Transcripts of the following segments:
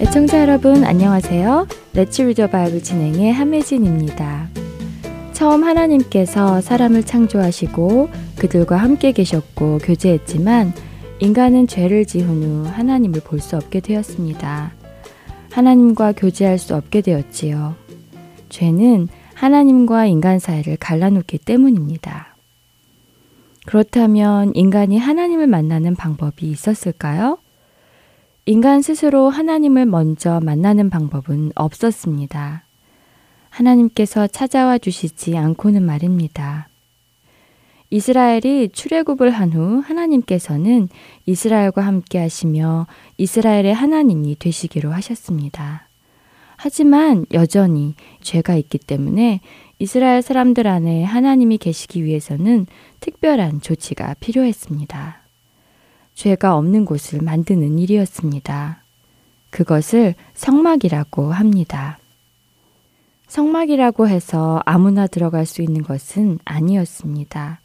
애청자 여러분 안녕하세요. Let's Read the Bible 진행의 함혜진입니다. 처음 하나님께서 사람을 창조하시고 그들과 함께 계셨고 교제했지만 인간은 죄를 지은 후 하나님을 볼 수 없게 되었습니다. 하나님과 교제할 수 없게 되었지요. 죄는 하나님과 인간 사이를 갈라놓기 때문입니다. 그렇다면 인간이 하나님을 만나는 방법이 있었을까요? 인간 스스로 하나님을 먼저 만나는 방법은 없었습니다. 하나님께서 찾아와 주시지 않고는 말입니다. 이스라엘이 출애굽을 한 후 하나님께서는 이스라엘과 함께 하시며 이스라엘의 하나님이 되시기로 하셨습니다. 하지만 여전히 죄가 있기 때문에 이스라엘 사람들 안에 하나님이 계시기 위해서는 특별한 조치가 필요했습니다. 죄가 없는 곳을 만드는 일이었습니다. 그것을 성막이라고 합니다. 성막이라고 해서 아무나 들어갈 수 있는 것은 아니었습니다.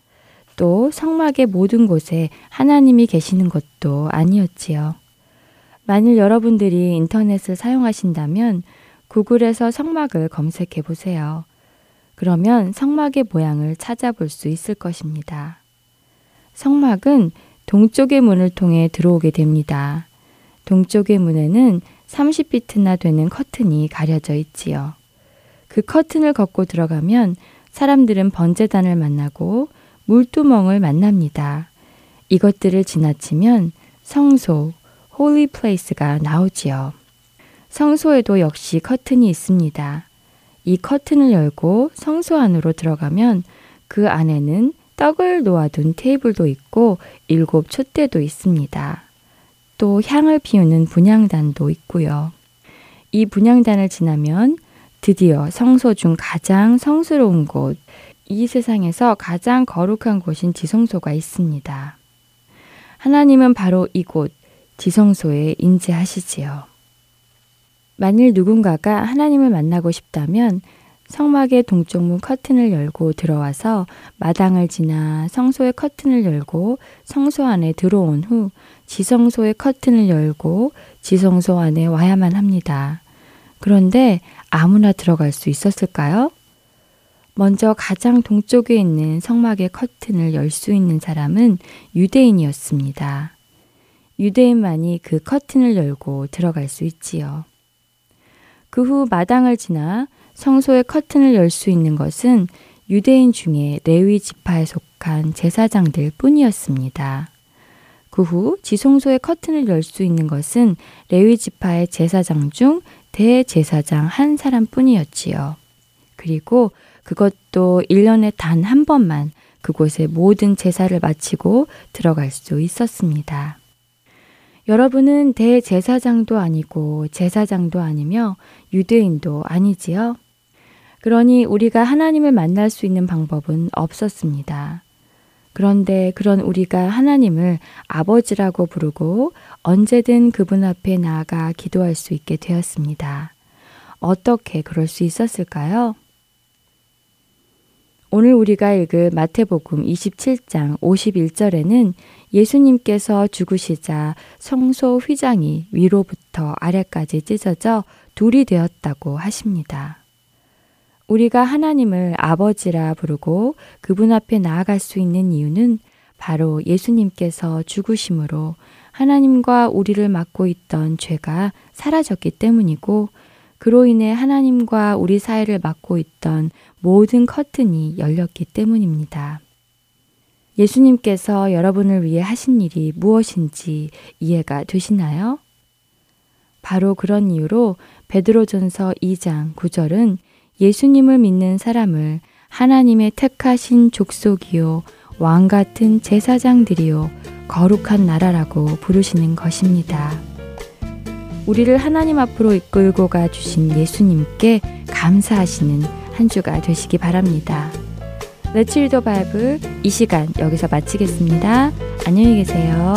또 성막의 모든 곳에 하나님이 계시는 것도 아니었지요. 만일 여러분들이 인터넷을 사용하신다면 구글에서 성막을 검색해 보세요. 그러면 성막의 모양을 찾아볼 수 있을 것입니다. 성막은 동쪽의 문을 통해 들어오게 됩니다. 동쪽의 문에는 30피트나 되는 커튼이 가려져 있지요. 그 커튼을 걷고 들어가면 사람들은 번제단을 만나고 물두멍을 만납니다. 이것들을 지나치면 성소, Holy Place가 나오지요. 성소에도 역시 커튼이 있습니다. 이 커튼을 열고 성소 안으로 들어가면 그 안에는 떡을 놓아둔 테이블도 있고 일곱 촛대도 있습니다. 또 향을 피우는 분향단도 있고요. 이 분향단을 지나면 드디어 성소 중 가장 성스러운 곳, 이 세상에서 가장 거룩한 곳인 지성소가 있습니다. 하나님은 바로 이곳 지성소에 인재하시지요. 만일 누군가가 하나님을 만나고 싶다면 성막의 동쪽 문 커튼을 열고 들어와서 마당을 지나 성소의 커튼을 열고 성소 안에 들어온 후 지성소의 커튼을 열고 지성소 안에 와야만 합니다. 그런데 아무나 들어갈 수 있었을까요? 먼저 가장 동쪽에 있는 성막의 커튼을 열 수 있는 사람은 유대인이었습니다. 유대인만이 그 커튼을 열고 들어갈 수 있지요. 그 후 마당을 지나 성소의 커튼을 열 수 있는 것은 유대인 중에 레위 지파에 속한 제사장들 뿐이었습니다. 그 후 지성소의 커튼을 열 수 있는 것은 레위 지파의 제사장 중 대제사장 한 사람 뿐이었지요. 그리고 그것도 1년에 단 한 번만 그곳에 모든 제사를 마치고 들어갈 수 있었습니다. 여러분은 대제사장도 아니고 제사장도 아니며 유대인도 아니지요? 그러니 우리가 하나님을 만날 수 있는 방법은 없었습니다. 그런데 그런 우리가 하나님을 아버지라고 부르고 언제든 그분 앞에 나아가 기도할 수 있게 되었습니다. 어떻게 그럴 수 있었을까요? 오늘 우리가 읽을 마태복음 27장 51절에는 예수님께서 죽으시자 성소 휘장이 위로부터 아래까지 찢어져 둘이 되었다고 하십니다. 우리가 하나님을 아버지라 부르고 그분 앞에 나아갈 수 있는 이유는 바로 예수님께서 죽으심으로 하나님과 우리를 맡고 있던 죄가 사라졌기 때문이고 그로 인해 하나님과 우리 사이를 막고 있던 모든 커튼이 열렸기 때문입니다. 예수님께서 여러분을 위해 하신 일이 무엇인지 이해가 되시나요? 바로 그런 이유로 베드로전서 2장 9절은 예수님을 믿는 사람을 하나님의 택하신 족속이요, 왕 같은 제사장들이요, 거룩한 나라라고 부르시는 것입니다. 우리를 하나님 앞으로 이끌고 가 주신 예수님께 감사하시는 한 주가 되시기 바랍니다. Read the Bible 이 시간 여기서 마치겠습니다. 안녕히 계세요.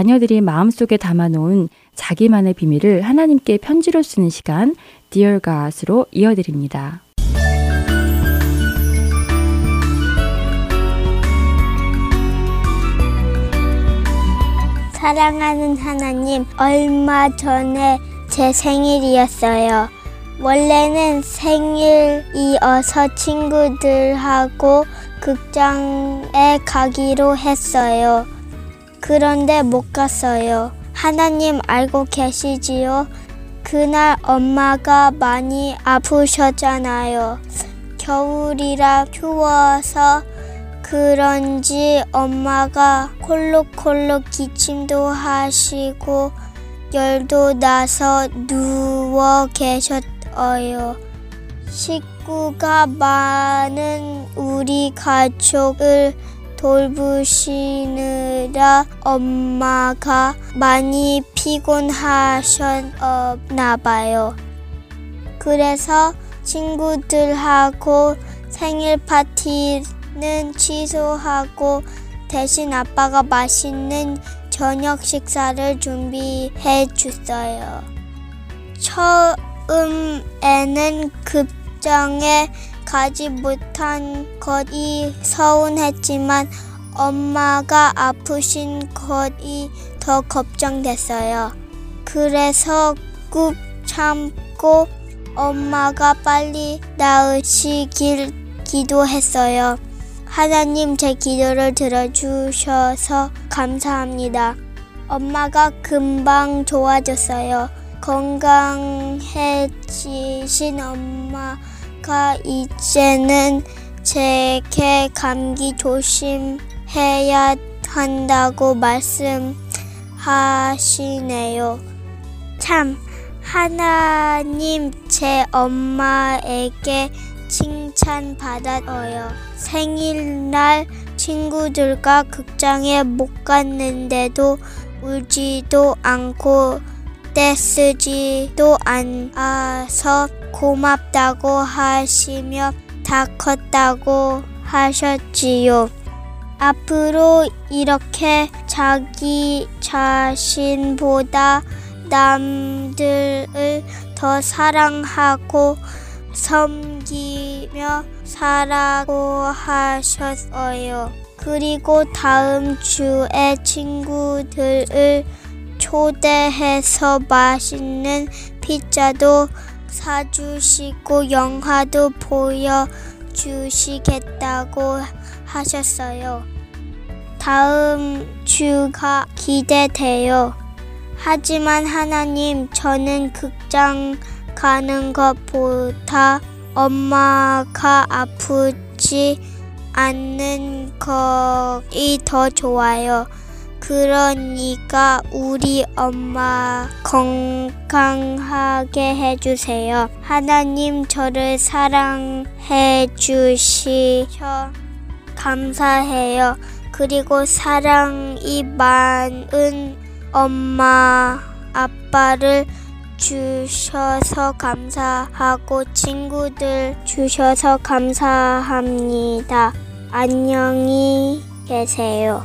자녀들이 마음속에 담아놓은 자기만의 비밀을 하나님께 편지로 쓰는 시간 Dear God으로 이어드립니다. 사랑하는 하나님, 얼마 전에 제 생일이었어요. 원래는 생일이어서 친구들하고 극장에 가기로 했어요. 그런데 못 갔어요. 하나님 알고 계시지요? 그날 엄마가 많이 아프셨잖아요. 겨울이라 추워서 그런지 엄마가 콜록콜록 기침도 하시고 열도 나서 누워 계셨어요. 식구가 많은 우리 가족을 돌보시느라 엄마가 많이 피곤하셨나 봐요. 그래서 친구들하고 생일 파티는 취소하고 대신 아빠가 맛있는 저녁 식사를 준비해 줬어요. 처음에는 급장에 가지 못한 것이 서운했지만 엄마가 아프신 것이 더 걱정됐어요. 그래서 꾹 참고 엄마가 빨리 나으시길 기도했어요. 하나님 제 기도를 들어주셔서 감사합니다. 엄마가 금방 좋아졌어요. 건강해지신 엄마 가 이제는 제게 감기 조심해야 한다고 말씀하시네요. 참, 하나님 제 엄마에게 칭찬받아요. 생일날 친구들과 극장에 못 갔는데도 울지도 않고 떼쓰지도 않아서 고맙다고 하시며 다 컸다고 하셨지요. 앞으로 이렇게 자기 자신보다 남들을 더 사랑하고 섬기며 살라고 하셨어요. 그리고 다음 주에 친구들을 초대해서 맛있는 피자도 사주시고 영화도 보여주시겠다고 하셨어요. 다음 주가 기대돼요. 하지만 하나님, 저는 극장 가는 것보다 엄마가 아프지 않는 것이 더 좋아요. 그러니까 우리 엄마 건강하게 해주세요. 하나님 저를 사랑해 주시셔 감사해요. 그리고 사랑이 많은 엄마, 아빠를 주셔서 감사하고 친구들 주셔서 감사합니다. 안녕히 계세요.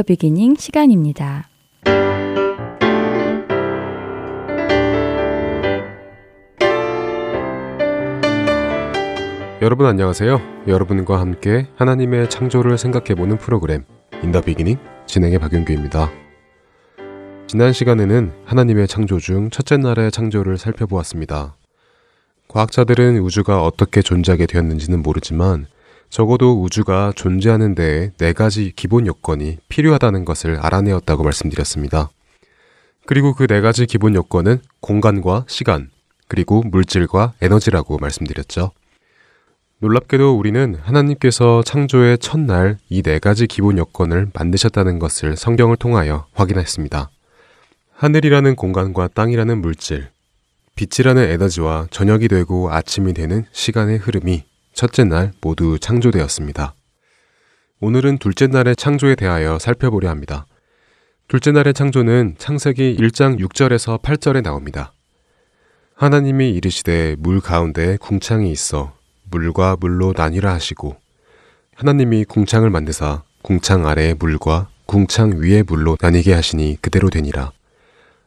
In the Beginning 시간입니다. 여러분 안녕하세요. 여러분과 함께 하나님의 창조를 생각해보는 프로그램 In the Beginning 진행의 박윤규입니다. 지난 시간에는 하나님의 창조 중 첫째 날의 창조를 살펴보았습니다. 과학자들은 우주가 어떻게 존재하게 되었는지는 모르지만 적어도 우주가 존재하는 데에 네 가지 기본 요건이 필요하다는 것을 알아내었다고 말씀드렸습니다. 그리고 그 네 가지 기본 요건은 공간과 시간, 그리고 물질과 에너지라고 말씀드렸죠. 놀랍게도 우리는 하나님께서 창조의 첫날 이 네 가지 기본 요건을 만드셨다는 것을 성경을 통하여 확인했습니다. 하늘이라는 공간과 땅이라는 물질, 빛이라는 에너지와 저녁이 되고 아침이 되는 시간의 흐름이 첫째 날 모두 창조되었습니다. 오늘은 둘째 날의 창조에 대하여 살펴보려 합니다. 둘째 날의 창조는 창세기 1장 6절에서 8절에 나옵니다. 하나님이 이르시되 물 가운데 궁창이 있어 물과 물로 나뉘라 하시고 하나님이 궁창을 만드사 궁창 아래의 물과 궁창 위의 물로 나뉘게 하시니 그대로 되니라.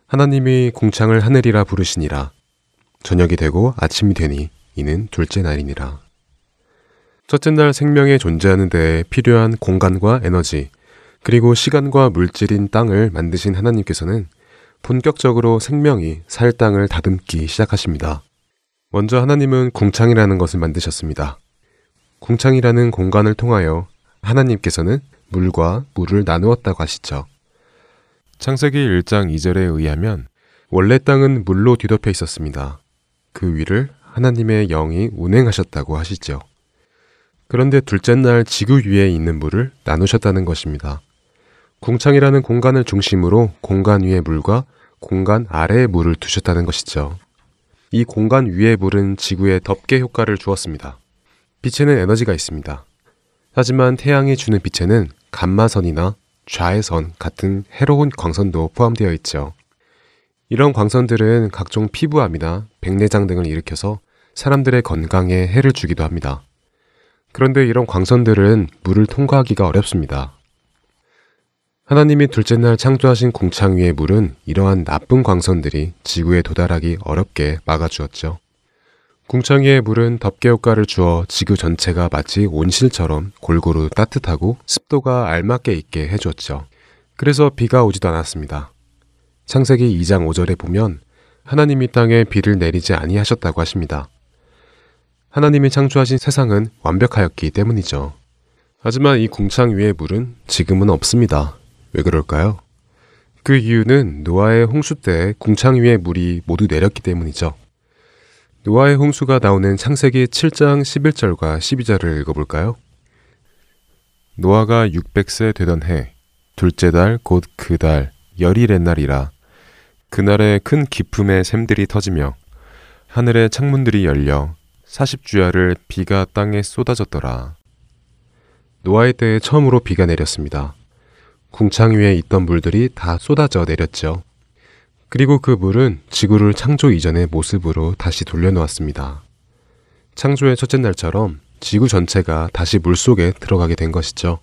하나님이 궁창을 하늘이라 부르시니라. 저녁이 되고 아침이 되니 이는 둘째 날이니라. 첫째 날 생명에 존재하는 데에 필요한 공간과 에너지, 그리고 시간과 물질인 땅을 만드신 하나님께서는 본격적으로 생명이 살 땅을 다듬기 시작하십니다. 먼저 하나님은 궁창이라는 것을 만드셨습니다. 궁창이라는 공간을 통하여 하나님께서는 물과 물을 나누었다고 하시죠. 창세기 1장 2절에 의하면 원래 땅은 물로 뒤덮여 있었습니다. 그 위를 하나님의 영이 운행하셨다고 하시죠. 그런데 둘째 날 지구 위에 있는 물을 나누셨다는 것입니다. 궁창이라는 공간을 중심으로 공간 위의 물과 공간 아래의 물을 두셨다는 것이죠. 이 공간 위의 물은 지구에 덮개 효과를 주었습니다. 빛에는 에너지가 있습니다. 하지만 태양이 주는 빛에는 감마선이나 좌회선 같은 해로운 광선도 포함되어 있죠. 이런 광선들은 각종 피부암이나 백내장 등을 일으켜서 사람들의 건강에 해를 주기도 합니다. 그런데 이런 광선들은 물을 통과하기가 어렵습니다. 하나님이 둘째 날 창조하신 공창 위의 물은 이러한 나쁜 광선들이 지구에 도달하기 어렵게 막아주었죠. 궁창 위의 물은 덮개 효과를 주어 지구 전체가 마치 온실처럼 골고루 따뜻하고 습도가 알맞게 있게 해주었죠. 그래서 비가 오지도 않았습니다. 창세기 2장 5절에 보면 하나님이 땅에 비를 내리지 아니하셨다고 하십니다. 하나님이 창조하신 세상은 완벽하였기 때문이죠. 하지만 이 궁창 위의 물은 지금은 없습니다. 왜 그럴까요? 그 이유는 노아의 홍수 때 궁창 위의 물이 모두 내렸기 때문이죠. 노아의 홍수가 나오는 창세기 7장 11절과 12절을 읽어볼까요? 노아가 600세 되던 해, 둘째 달 곧 그 달, 열일의 날이라. 그날에 큰 기품의 샘들이 터지며 하늘의 창문들이 열려 40주야를 비가 땅에 쏟아졌더라. 노아의 때에 처음으로 비가 내렸습니다. 궁창 위에 있던 물들이 다 쏟아져 내렸죠. 그리고 그 물은 지구를 창조 이전의 모습으로 다시 돌려놓았습니다. 창조의 첫째 날처럼 지구 전체가 다시 물 속에 들어가게 된 것이죠.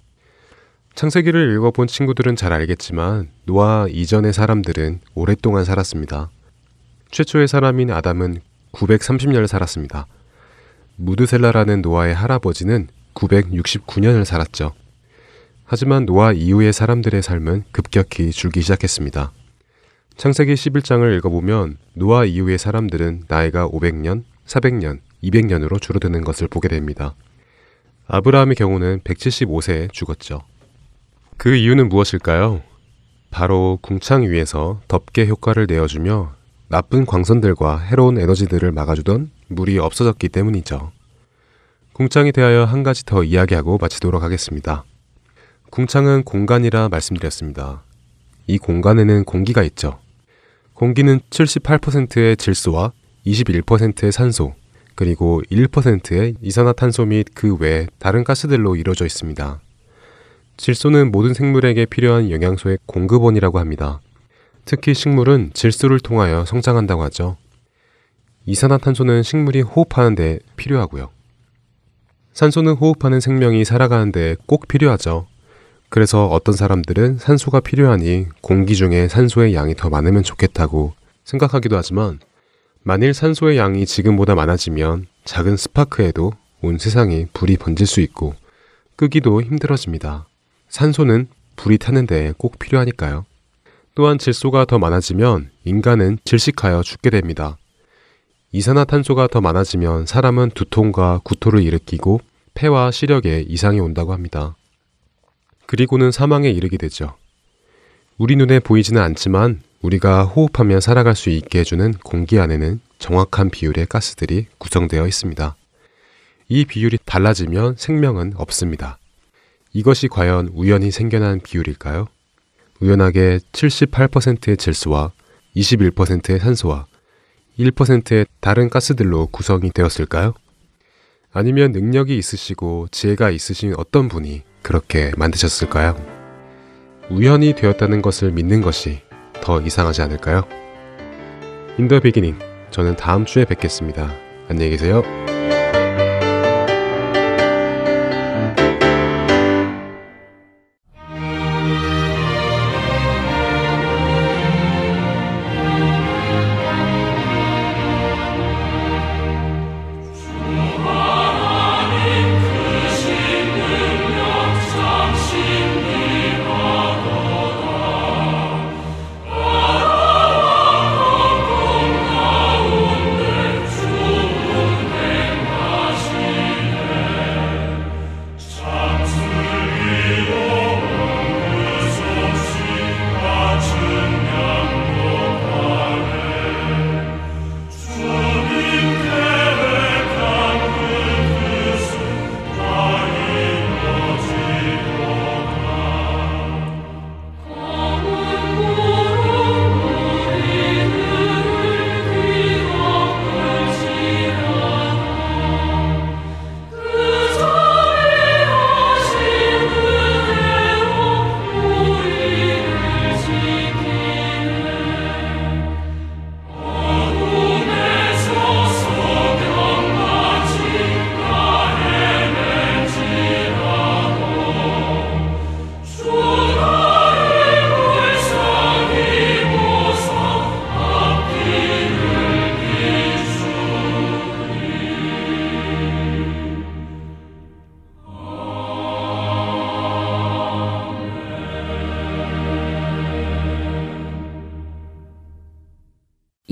창세기를 읽어본 친구들은 잘 알겠지만 노아 이전의 사람들은 오랫동안 살았습니다. 최초의 사람인 아담은 930년을 살았습니다. 무드셀라라는 노아의 할아버지는 969년을 살았죠. 하지만 노아 이후의 사람들의 삶은 급격히 줄기 시작했습니다. 창세기 11장을 읽어보면 노아 이후의 사람들은 나이가 500년, 400년, 200년으로 줄어드는 것을 보게 됩니다. 아브라함의 경우는 175세에 죽었죠. 그 이유는 무엇일까요? 바로 궁창 위에서 덮개 효과를 내어주며 나쁜 광선들과 해로운 에너지들을 막아주던 물이 없어졌기 때문이죠. 궁창에 대하여 한 가지 더 이야기하고 마치도록 하겠습니다. 궁창은 공간이라 말씀드렸습니다. 이 공간에는 공기가 있죠. 공기는 78%의 질소와 21%의 산소, 그리고 1%의 이산화탄소 및 그 외 다른 가스들로 이루어져 있습니다. 질소는 모든 생물에게 필요한 영양소의 공급원이라고 합니다. 특히 식물은 질소를 통하여 성장한다고 하죠. 이산화탄소는 식물이 호흡하는 데 필요하고요. 산소는 호흡하는 생명이 살아가는 데 꼭 필요하죠. 그래서 어떤 사람들은 산소가 필요하니 공기 중에 산소의 양이 더 많으면 좋겠다고 생각하기도 하지만 만일 산소의 양이 지금보다 많아지면 작은 스파크에도 온 세상에 불이 번질 수 있고 끄기도 힘들어집니다. 산소는 불이 타는데 꼭 필요하니까요. 또한 질소가 더 많아지면 인간은 질식하여 죽게 됩니다. 이산화탄소가 더 많아지면 사람은 두통과 구토를 일으키고 폐와 시력에 이상이 온다고 합니다. 그리고는 사망에 이르게 되죠. 우리 눈에 보이지는 않지만 우리가 호흡하며 살아갈 수 있게 해주는 공기 안에는 정확한 비율의 가스들이 구성되어 있습니다. 이 비율이 달라지면 생명은 없습니다. 이것이 과연 우연히 생겨난 비율일까요? 우연하게 78%의 질소와 21%의 산소와 1%의 다른 가스들로 구성이 되었을까요? 아니면 능력이 있으시고 지혜가 있으신 어떤 분이 그렇게 만드셨을까요? 우연히 되었다는 것을 믿는 것이 더 이상하지 않을까요? 인더 비기닝 저는 다음 주에 뵙겠습니다. 안녕히 계세요.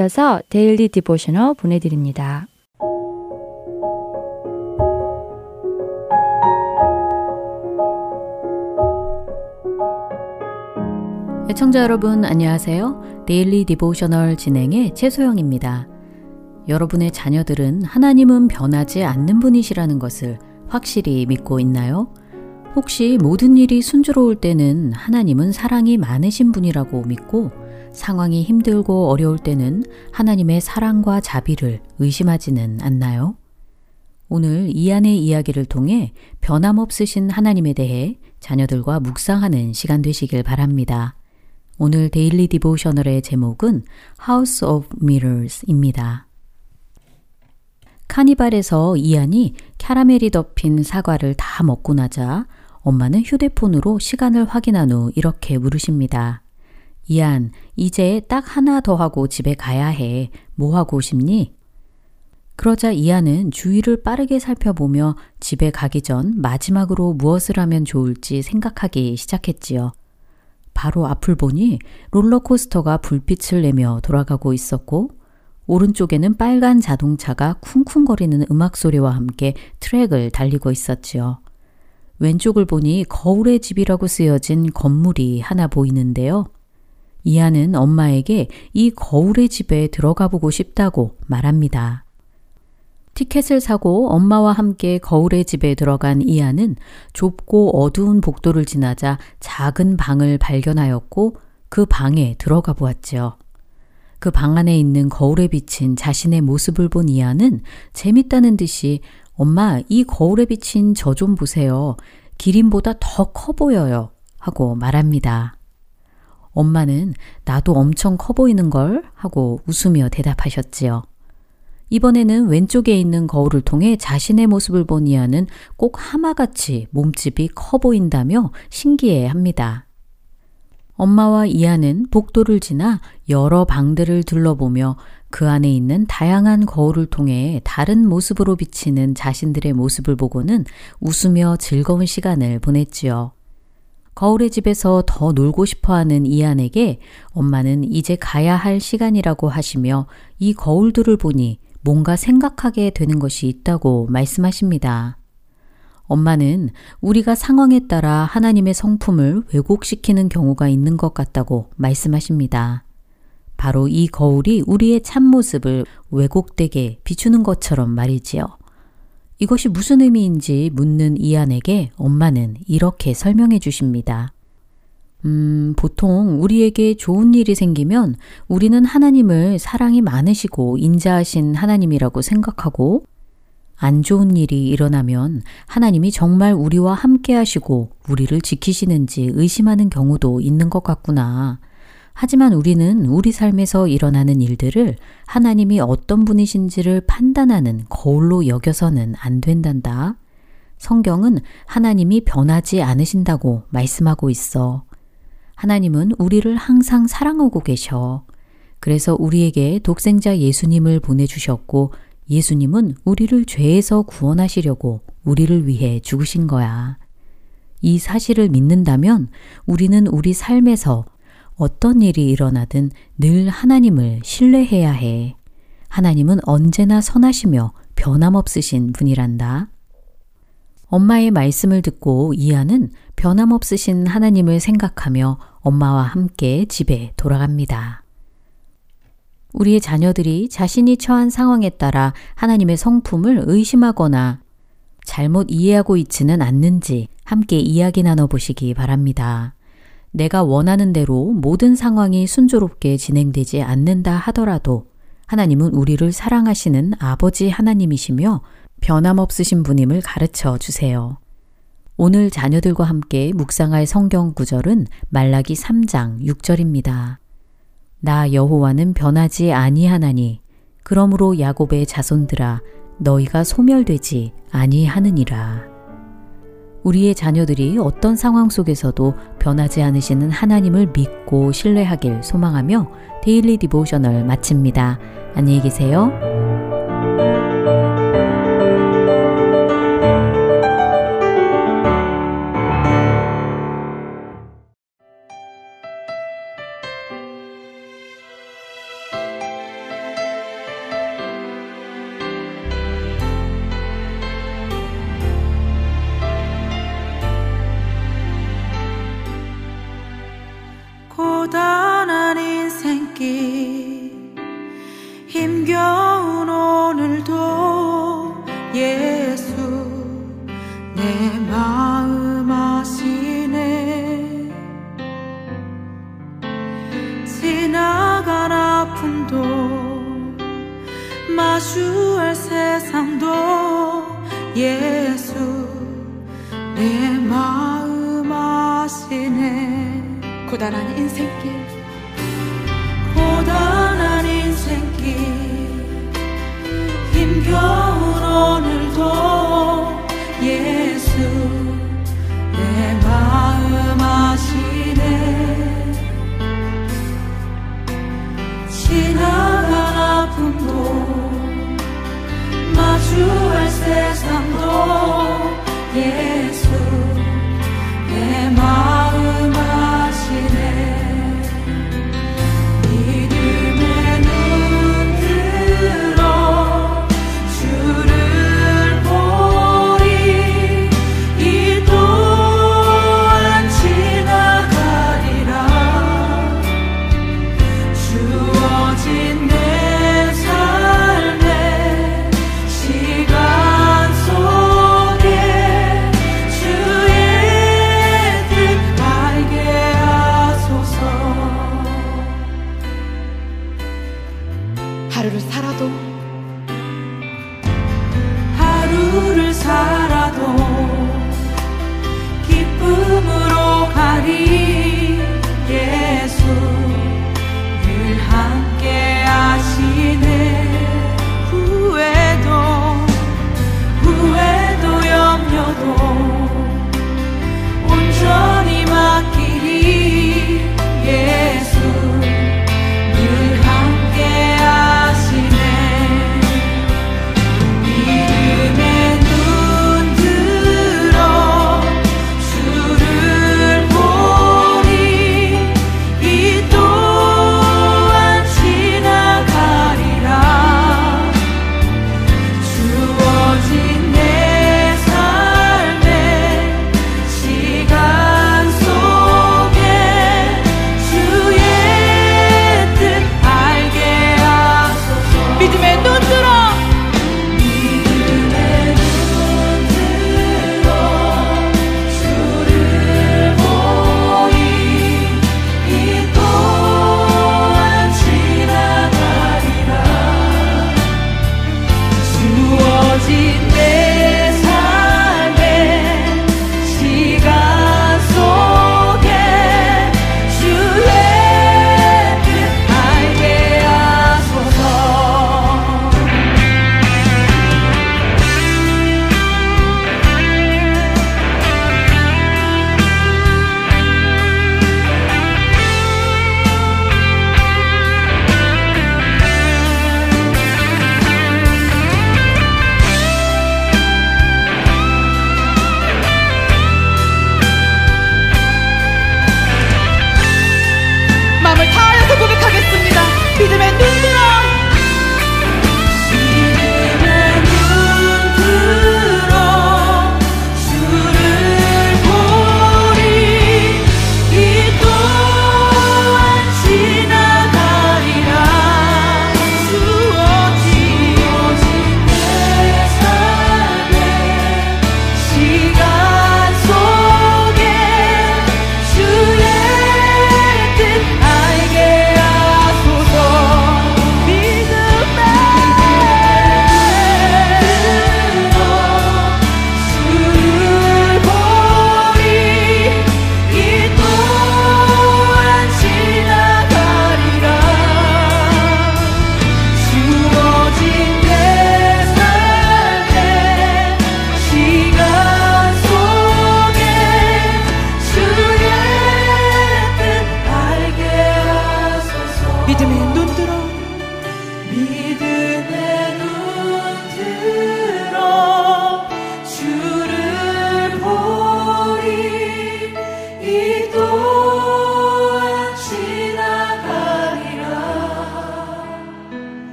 이어서 Daily Devotional 보내드립니다. 애청자 여러분 안녕하세요. Daily Devotional 진행의 최소영입니다. 여러분의 자녀들은 하나님은 변하지 않는 분이시라는 것을 확실히 믿고 있나요? 혹시 모든 일이 순조로울 때는 하나님은 사랑이 많으신 분이라고 믿고 상황이 힘들고 어려울 때는 하나님의 사랑과 자비를 의심하지는 않나요? 오늘 이안의 이야기를 통해 변함없으신 하나님에 대해 자녀들과 묵상하는 시간 되시길 바랍니다. 오늘 Daily Devotional의 제목은 House of Mirrors입니다. 카니발에서 이안이 캐러멜이 덮인 사과를 다 먹고 나자 엄마는 휴대폰으로 시간을 확인한 후 이렇게 물으십니다. 이안, 이제 딱 하나 더 하고 집에 가야 해. 뭐 하고 싶니? 그러자 이안은 주위를 빠르게 살펴보며 집에 가기 전 마지막으로 무엇을 하면 좋을지 생각하기 시작했지요. 바로 앞을 보니 롤러코스터가 불빛을 내며 돌아가고 있었고, 오른쪽에는 빨간 자동차가 쿵쿵거리는 음악 소리와 함께 트랙을 달리고 있었지요. 왼쪽을 보니 거울의 집이라고 쓰여진 건물이 하나 보이는데요. 이하는 엄마에게 이 거울의 집에 들어가 보고 싶다고 말합니다. 티켓을 사고 엄마와 함께 거울의 집에 들어간 이하는 좁고 어두운 복도를 지나자 작은 방을 발견하였고 그 방에 들어가 보았지요. 그 방 안에 있는 거울에 비친 자신의 모습을 본 이하는 재밌다는 듯이 엄마, 이 거울에 비친 저 좀 보세요. 기린보다 더 커 보여요. 하고 말합니다. 엄마는 나도 엄청 커 보이는 걸 하고 웃으며 대답하셨지요. 이번에는 왼쪽에 있는 거울을 통해 자신의 모습을 본 이하는 꼭 하마같이 몸집이 커 보인다며 신기해 합니다. 엄마와 이하는 복도를 지나 여러 방들을 둘러보며 그 안에 있는 다양한 거울을 통해 다른 모습으로 비치는 자신들의 모습을 보고는 웃으며 즐거운 시간을 보냈지요. 거울의 집에서 더 놀고 싶어 하는 이안에게 엄마는 이제 가야 할 시간이라고 하시며 이 거울들을 보니 뭔가 생각하게 되는 것이 있다고 말씀하십니다. 엄마는 우리가 상황에 따라 하나님의 성품을 왜곡시키는 경우가 있는 것 같다고 말씀하십니다. 바로 이 거울이 우리의 참모습을 왜곡되게 비추는 것처럼 말이지요. 이것이 무슨 의미인지 묻는 이안에게 엄마는 이렇게 설명해 주십니다. 음, 보통 우리에게 좋은 일이 생기면 우리는 하나님을 사랑이 많으시고 인자하신 하나님이라고 생각하고 안 좋은 일이 일어나면 하나님이 정말 우리와 함께 하시고 우리를 지키시는지 의심하는 경우도 있는 것 같구나. 하지만 우리는 우리 삶에서 일어나는 일들을 하나님이 어떤 분이신지를 판단하는 거울로 여겨서는 안 된단다. 성경은 하나님이 변하지 않으신다고 말씀하고 있어. 하나님은 우리를 항상 사랑하고 계셔. 그래서 우리에게 독생자 예수님을 보내주셨고 예수님은 우리를 죄에서 구원하시려고 우리를 위해 죽으신 거야. 이 사실을 믿는다면 우리는 우리 삶에서 어떤 일이 일어나든 늘 하나님을 신뢰해야 해. 하나님은 언제나 선하시며 변함없으신 분이란다. 엄마의 말씀을 듣고 이하는 변함없으신 하나님을 생각하며 엄마와 함께 집에 돌아갑니다. 우리의 자녀들이 자신이 처한 상황에 따라 하나님의 성품을 의심하거나 잘못 이해하고 있지는 않는지 함께 이야기 나눠보시기 바랍니다. 내가 원하는 대로 모든 상황이 순조롭게 진행되지 않는다 하더라도 하나님은 우리를 사랑하시는 아버지 하나님이시며 변함없으신 분임을 가르쳐 주세요. 오늘 자녀들과 함께 묵상할 성경 구절은 말라기 3장 6절입니다. 나 여호와는 변하지 아니하나니 그러므로 야곱의 자손들아 너희가 소멸되지 아니하느니라. 우리의 자녀들이 어떤 상황 속에서도 변하지 않으시는 하나님을 믿고 신뢰하길 소망하며 Daily Devotional 마칩니다. 안녕히 계세요. 내 마음 아시네. 고단한 인생길. 고단한 인생길. 힘겨운 오늘도 예수 내 마음 아시네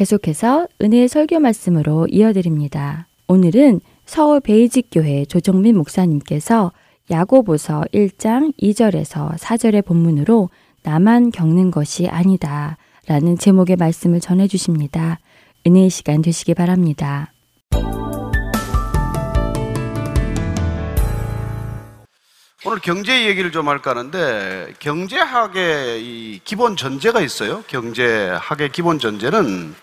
계속해서 은혜의 설교 말씀으로 이어드립니다. 오늘은 서울 베이직교회 조정민 목사님께서 야고보서 1장 2절에서 4절의 본문으로 나만 겪는 것이 아니다 라는 제목의 말씀을 전해 주십니다. 은혜의 시간 되시기 바랍니다. 오늘 경제 얘기를 좀 할까 하는데 경제학의 이 기본 전제가 있어요. 경제학의 기본 전제는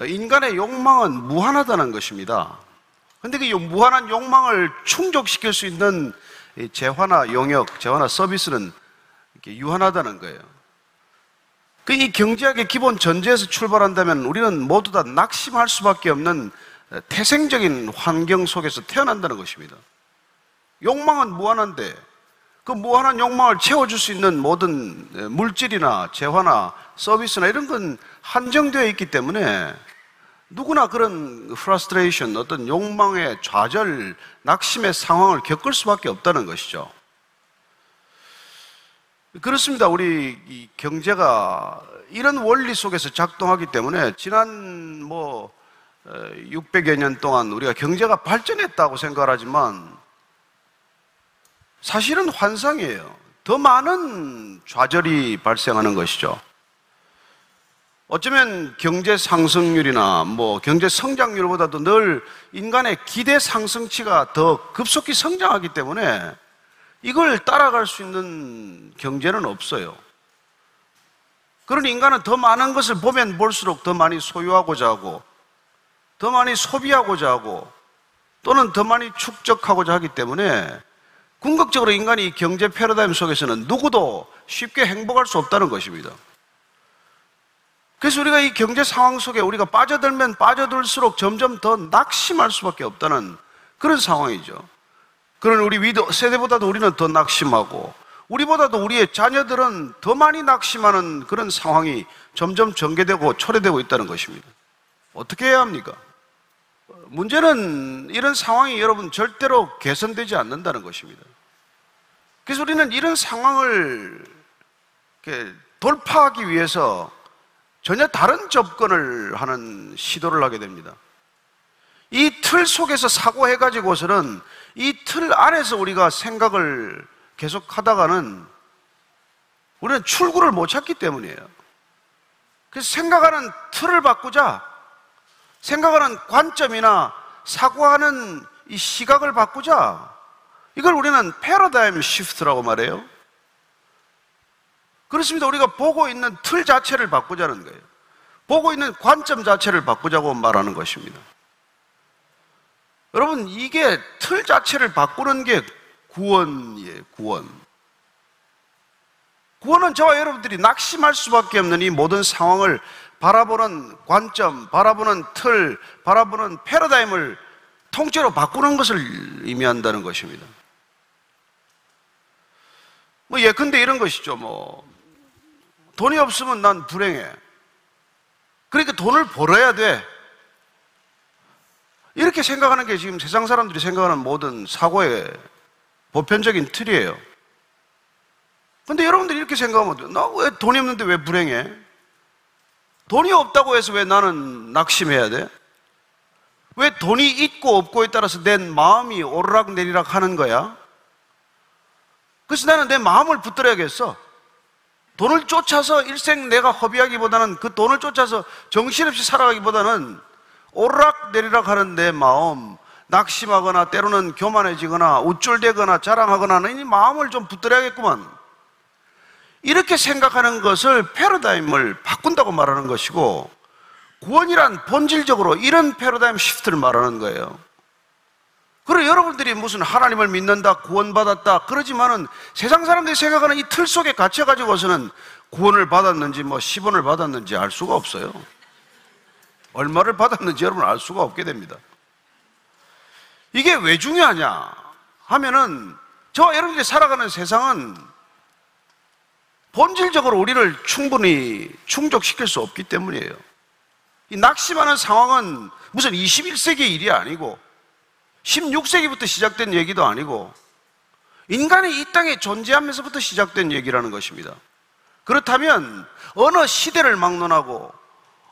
인간의 욕망은 무한하다는 것입니다. 근데 그 무한한 욕망을 충족시킬 수 있는 재화나 용역, 재화나 서비스는 유한하다는 거예요. 그 이 경제학의 기본 전제에서 출발한다면 우리는 모두 다 낙심할 수밖에 없는 태생적인 환경 속에서 태어난다는 것입니다. 욕망은 무한한데 그 무한한 욕망을 채워줄 수 있는 모든 물질이나 재화나 서비스나 이런 건 한정되어 있기 때문에 누구나 그런 frustration, 어떤 욕망의 좌절, 낙심의 상황을 겪을 수밖에 없다는 것이죠. 그렇습니다. 우리 경제가 이런 원리 속에서 작동하기 때문에 지난 뭐 600여 년 동안 우리가 경제가 발전했다고 생각을 하지만 사실은 환상이에요. 더 많은 좌절이 발생하는 것이죠. 어쩌면 경제 상승률이나 뭐 경제 성장률보다도 늘 인간의 기대 상승치가 더 급속히 성장하기 때문에 이걸 따라갈 수 있는 경제는 없어요. 그러니 인간은 더 많은 것을 보면 볼수록 더 많이 소유하고자 하고, 더 많이 소비하고자 하고, 또는 더 많이 축적하고자 하기 때문에 궁극적으로 인간이 경제 패러다임 속에서는 누구도 쉽게 행복할 수 없다는 것입니다. 그래서 우리가 이 경제 상황 속에 우리가 빠져들면 빠져들수록 점점 더 낙심할 수밖에 없다는 그런 상황이죠. 그런 우리 위도 세대보다도 우리는 더 낙심하고 우리보다도 우리의 자녀들은 더 많이 낙심하는 그런 상황이 점점 전개되고 초래되고 있다는 것입니다. 어떻게 해야 합니까? 문제는 이런 상황이 여러분 절대로 개선되지 않는다는 것입니다. 그래서 우리는 이런 상황을 돌파하기 위해서 전혀 다른 접근을 하는 시도를 하게 됩니다. 이 틀 속에서 사고해가지고서는 이 틀 안에서 우리가 생각을 계속 하다가는 우리는 출구를 못 찾기 때문이에요. 그래서 생각하는 틀을 바꾸자. 생각하는 관점이나 사고하는 이 시각을 바꾸자. 이걸 우리는 패러다임 시프트라고 말해요. 그렇습니다. 우리가 보고 있는 틀 자체를 바꾸자는 거예요. 보고 있는 관점 자체를 바꾸자고 말하는 것입니다. 여러분, 이게 틀 자체를 바꾸는 게 구원이에요, 구원. 구원은 저와 여러분들이 낙심할 수밖에 없는 이 모든 상황을 바라보는 관점, 바라보는 틀, 바라보는 패러다임을 통째로 바꾸는 것을 의미한다는 것입니다. 뭐 예컨대 이런 것이죠. 뭐 돈이 없으면 난 불행해. 그러니까 돈을 벌어야 돼. 이렇게 생각하는 게 지금 세상 사람들이 생각하는 모든 사고의 보편적인 틀이에요. 근데 여러분들이 이렇게 생각하면 나왜 돈이 없는데 왜 불행해? 돈이 없다고 해서 왜 나는 낙심해야 돼? 왜 돈이 있고 없고에 따라서 내 마음이 오르락 내리락 하는 거야? 그래서 나는 내 마음을 붙들어야겠어. 돈을 쫓아서 일생 내가 허비하기보다는 그 돈을 쫓아서 정신없이 살아가기보다는 오르락 내리락 하는 내 마음, 낙심하거나 때로는 교만해지거나 우쭐대거나 자랑하거나 하는 이 마음을 좀 붙들어야겠구만. 이렇게 생각하는 것을 패러다임을 바꾼다고 말하는 것이고 구원이란 본질적으로 이런 패러다임 시프트를 말하는 거예요. 그리고 여러분들이 무슨 하나님을 믿는다, 구원받았다, 그러지만은 세상 사람들이 생각하는 이 틀 속에 갇혀 가지고서는 구원을 받았는지 뭐 10원을 받았는지 알 수가 없어요. 얼마를 받았는지 여러분 알 수가 없게 됩니다. 이게 왜 중요하냐? 하면은 저와 여러분들이 살아가는 세상은 본질적으로 우리를 충분히 충족시킬 수 없기 때문이에요. 이 낙심하는 상황은 무슨 21세기 일이 아니고 16세기부터 시작된 얘기도 아니고 인간이 이 땅에 존재하면서부터 시작된 얘기라는 것입니다. 그렇다면 어느 시대를 막론하고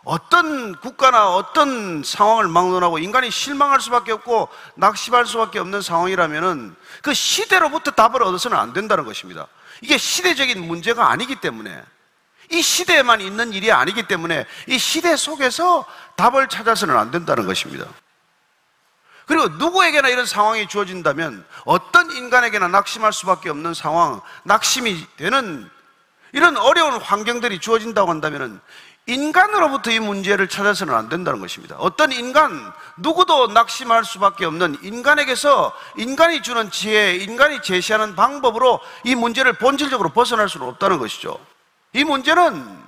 어떤 국가나 어떤 상황을 막론하고 인간이 실망할 수밖에 없고 낙심할 수밖에 없는 상황이라면은 그 시대로부터 답을 얻어서는 안 된다는 것입니다. 이게 시대적인 문제가 아니기 때문에 이 시대에만 있는 일이 아니기 때문에 이 시대 속에서 답을 찾아서는 안 된다는 것입니다. 그리고 누구에게나 이런 상황이 주어진다면 어떤 인간에게나 낙심할 수밖에 없는 상황, 낙심이 되는 이런 어려운 환경들이 주어진다고 한다면 인간으로부터 이 문제를 찾아서는 안 된다는 것입니다. 어떤 인간, 누구도 낙심할 수밖에 없는 인간에게서 인간이 주는 지혜, 인간이 제시하는 방법으로 이 문제를 본질적으로 벗어날 수는 없다는 것이죠. 이 문제는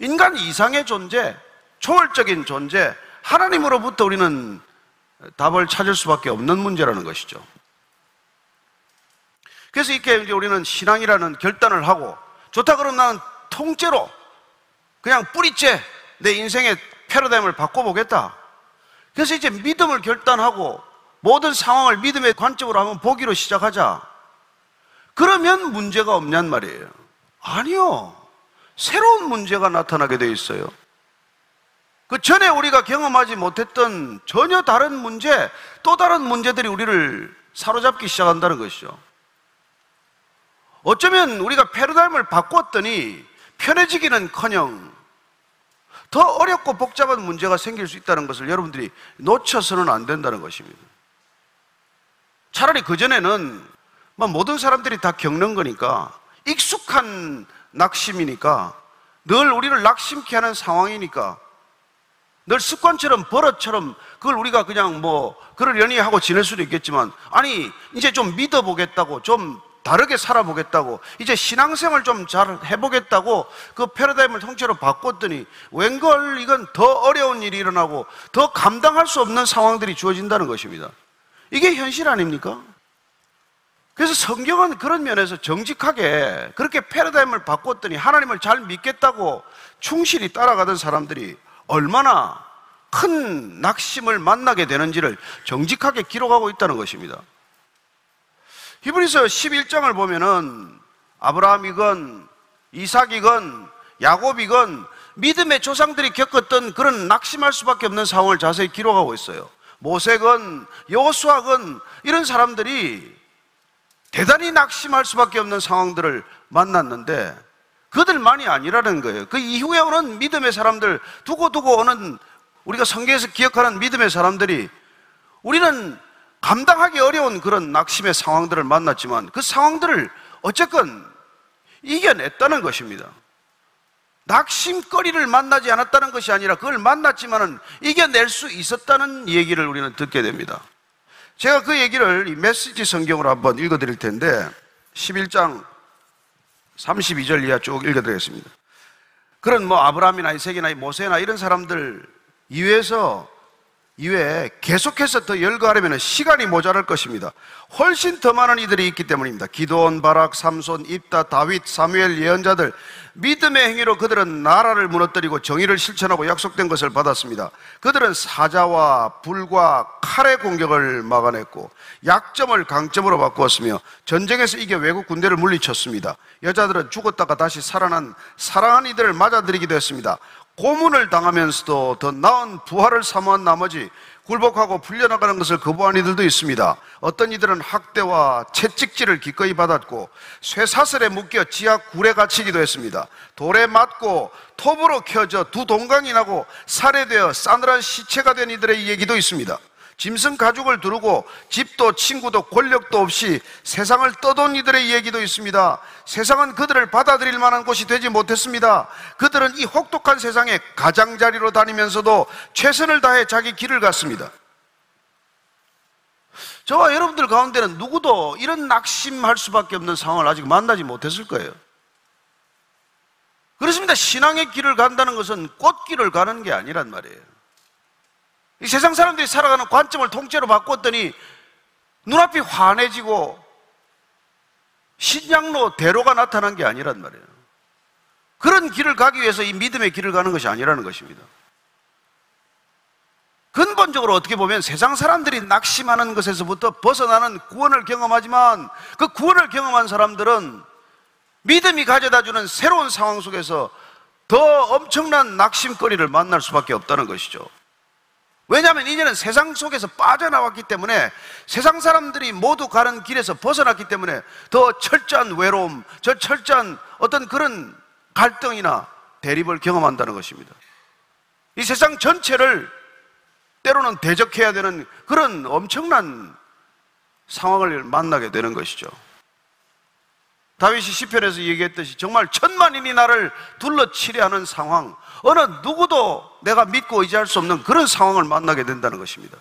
인간 이상의 존재, 초월적인 존재, 하나님으로부터 우리는 답을 찾을 수밖에 없는 문제라는 것이죠. 그래서 이렇게 우리는 신앙이라는 결단을 하고 좋다 그러면 나는 통째로 그냥 뿌리째 내 인생의 패러다임을 바꿔보겠다. 그래서 이제 믿음을 결단하고 모든 상황을 믿음의 관점으로 한번 보기로 시작하자. 그러면 문제가 없냔 말이에요. 아니요. 새로운 문제가 나타나게 돼 있어요. 그 전에 우리가 경험하지 못했던 전혀 다른 문제, 또 다른 문제들이 우리를 사로잡기 시작한다는 것이죠. 어쩌면 우리가 패러다임을 바꿨더니 편해지기는 커녕 더 어렵고 복잡한 문제가 생길 수 있다는 것을 여러분들이 놓쳐서는 안 된다는 것입니다. 차라리 그전에는 뭐 모든 사람들이 다 겪는 거니까 익숙한 낙심이니까 늘 우리를 낙심케 하는 상황이니까 늘 습관처럼 버릇처럼 그걸 우리가 그냥 뭐 그러려니 하고 지낼 수도 있겠지만 아니 이제 좀 믿어보겠다고 좀 다르게 살아보겠다고 이제 신앙생활 좀 잘 해보겠다고 그 패러다임을 통째로 바꿨더니 웬걸 이건 더 어려운 일이 일어나고 더 감당할 수 없는 상황들이 주어진다는 것입니다. 이게 현실 아닙니까? 그래서 성경은 그런 면에서 정직하게 그렇게 패러다임을 바꿨더니 하나님을 잘 믿겠다고 충실히 따라가던 사람들이 얼마나 큰 낙심을 만나게 되는지를 정직하게 기록하고 있다는 것입니다. 히브리서 11장을 보면은 아브라함이건 이삭이건 야곱이건 믿음의 조상들이 겪었던 그런 낙심할 수밖에 없는 상황을 자세히 기록하고 있어요. 모세건 여호수아건 이런 사람들이 대단히 낙심할 수밖에 없는 상황들을 만났는데 그들만이 아니라는 거예요. 그 이후에 오는 믿음의 사람들 두고두고 오는 우리가 성경에서 기억하는 믿음의 사람들이 우리는 감당하기 어려운 그런 낙심의 상황들을 만났지만 그 상황들을 어쨌건 이겨냈다는 것입니다. 낙심거리를 만나지 않았다는 것이 아니라 그걸 만났지만은 이겨낼 수 있었다는 얘기를 우리는 듣게 됩니다. 제가 그 얘기를 이 메시지 성경으로 한번 읽어 드릴 텐데 11장 32절 이하 쭉 읽어 드리겠습니다. 그런 뭐 아브라함이나 이색이나 모세나 이런 사람들 이외에서 이외에 계속해서 더 열거하려면 시간이 모자랄 것입니다. 훨씬 더 많은 이들이 있기 때문입니다. 기도원, 바락, 삼손, 입다, 다윗, 사무엘 예언자들 믿음의 행위로 그들은 나라를 무너뜨리고 정의를 실천하고 약속된 것을 받았습니다. 그들은 사자와 불과 칼의 공격을 막아냈고 약점을 강점으로 바꾸었으며 전쟁에서 이겨 외국 군대를 물리쳤습니다. 여자들은 죽었다가 다시 살아난 사랑한 이들을 맞아들이기도 했습니다. 고문을 당하면서도 더 나은 부활을 사모한 나머지 굴복하고 풀려나가는 것을 거부한 이들도 있습니다. 어떤 이들은 학대와 채찍질을 기꺼이 받았고 쇠사슬에 묶여 지하 굴에 갇히기도 했습니다. 돌에 맞고 톱으로 켜져 두 동강이 나고 살해되어 싸늘한 시체가 된 이들의 얘기도 있습니다. 짐승 가죽을 두르고 집도 친구도 권력도 없이 세상을 떠돈 이들의 얘기도 있습니다. 세상은 그들을 받아들일 만한 곳이 되지 못했습니다. 그들은 이 혹독한 세상에 가장자리로 다니면서도 최선을 다해 자기 길을 갔습니다. 저와 여러분들 가운데는 누구도 이런 낙심할 수밖에 없는 상황을 아직 만나지 못했을 거예요. 그렇습니다. 신앙의 길을 간다는 것은 꽃길을 가는 게 아니란 말이에요. 이 세상 사람들이 살아가는 관점을 통째로 바꿨더니 눈앞이 환해지고 신장로 대로가 나타난 게 아니란 말이에요. 그런 길을 가기 위해서 이 믿음의 길을 가는 것이 아니라는 것입니다. 근본적으로 어떻게 보면 세상 사람들이 낙심하는 것에서부터 벗어나는 구원을 경험하지만 그 구원을 경험한 사람들은 믿음이 가져다 주는 새로운 상황 속에서 더 엄청난 낙심거리를 만날 수밖에 없다는 것이죠. 왜냐하면 이제는 세상 속에서 빠져나왔기 때문에 세상 사람들이 모두 가는 길에서 벗어났기 때문에 더 철저한 외로움, 저 철저한 어떤 그런 갈등이나 대립을 경험한다는 것입니다. 이 세상 전체를 때로는 대적해야 되는 그런 엄청난 상황을 만나게 되는 것이죠. 다윗이 시편에서 얘기했듯이 정말 천만인이 나를 둘러치려 하는 상황, 어느 누구도 내가 믿고 의지할 수 없는 그런 상황을 만나게 된다는 것입니다.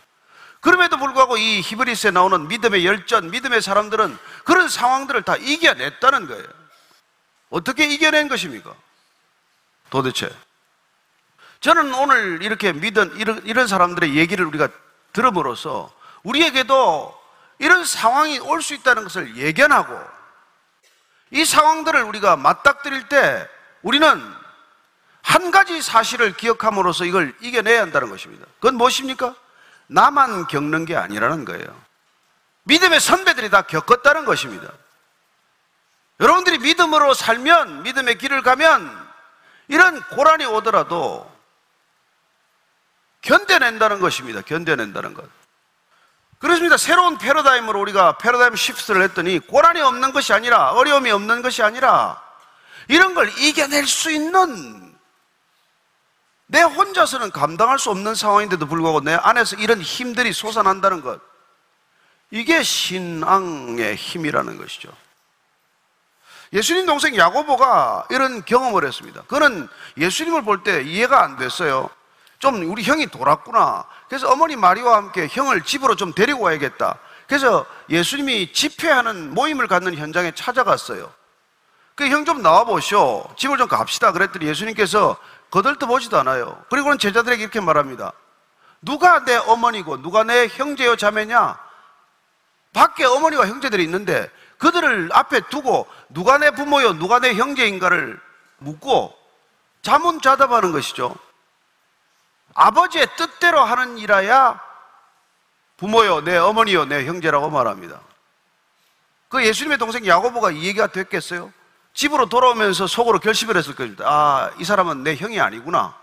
그럼에도 불구하고 이 히브리스에 나오는 믿음의 열전, 믿음의 사람들은 그런 상황들을 다 이겨냈다는 거예요. 어떻게 이겨낸 것입니까? 도대체. 저는 오늘 이렇게 믿은 이런, 이런 사람들의 얘기를 우리가 들음으로써 우리에게도 이런 상황이 올 수 있다는 것을 예견하고 이 상황들을 우리가 맞닥뜨릴 때 우리는 한 가지 사실을 기억함으로써 이걸 이겨내야 한다는 것입니다. 그건 무엇입니까? 나만 겪는 게 아니라는 거예요. 믿음의 선배들이 다 겪었다는 것입니다. 여러분들이 믿음으로 살면, 믿음의 길을 가면, 이런 고난이 오더라도 견뎌낸다는 것입니다. 견뎌낸다는 것. 그렇습니다. 새로운 패러다임으로 우리가 패러다임 시프트를 했더니 고난이 없는 것이 아니라 어려움이 없는 것이 아니라 이런 걸 이겨낼 수 있는 내 혼자서는 감당할 수 없는 상황인데도 불구하고 내 안에서 이런 힘들이 솟아난다는 것. 이게 신앙의 힘이라는 것이죠. 예수님 동생 야고보가 이런 경험을 했습니다. 그는 예수님을 볼 때 이해가 안 됐어요. 좀 우리 형이 돌았구나. 그래서 어머니 마리와 함께 형을 집으로 좀 데리고 와야겠다. 그래서 예수님이 집회하는 모임을 갖는 현장에 찾아갔어요. 그 형 좀 나와 보시오. 집을 좀 갑시다. 그랬더니 예수님께서 거들떠 보지도 않아요. 그리고는 제자들에게 이렇게 말합니다. 누가 내 어머니고 누가 내 형제요 자매냐? 밖에 어머니와 형제들이 있는데 그들을 앞에 두고 누가 내 부모요 누가 내 형제인가를 묻고 자문자답하는 것이죠. 아버지의 뜻대로 하는 일이야 부모요 내 어머니요 내 형제라고 말합니다. 그 예수님의 동생 야고보가 이 얘기가 됐겠어요? 집으로 돌아오면서 속으로 결심을 했을 겁니다. 아, 이 사람은 내 형이 아니구나.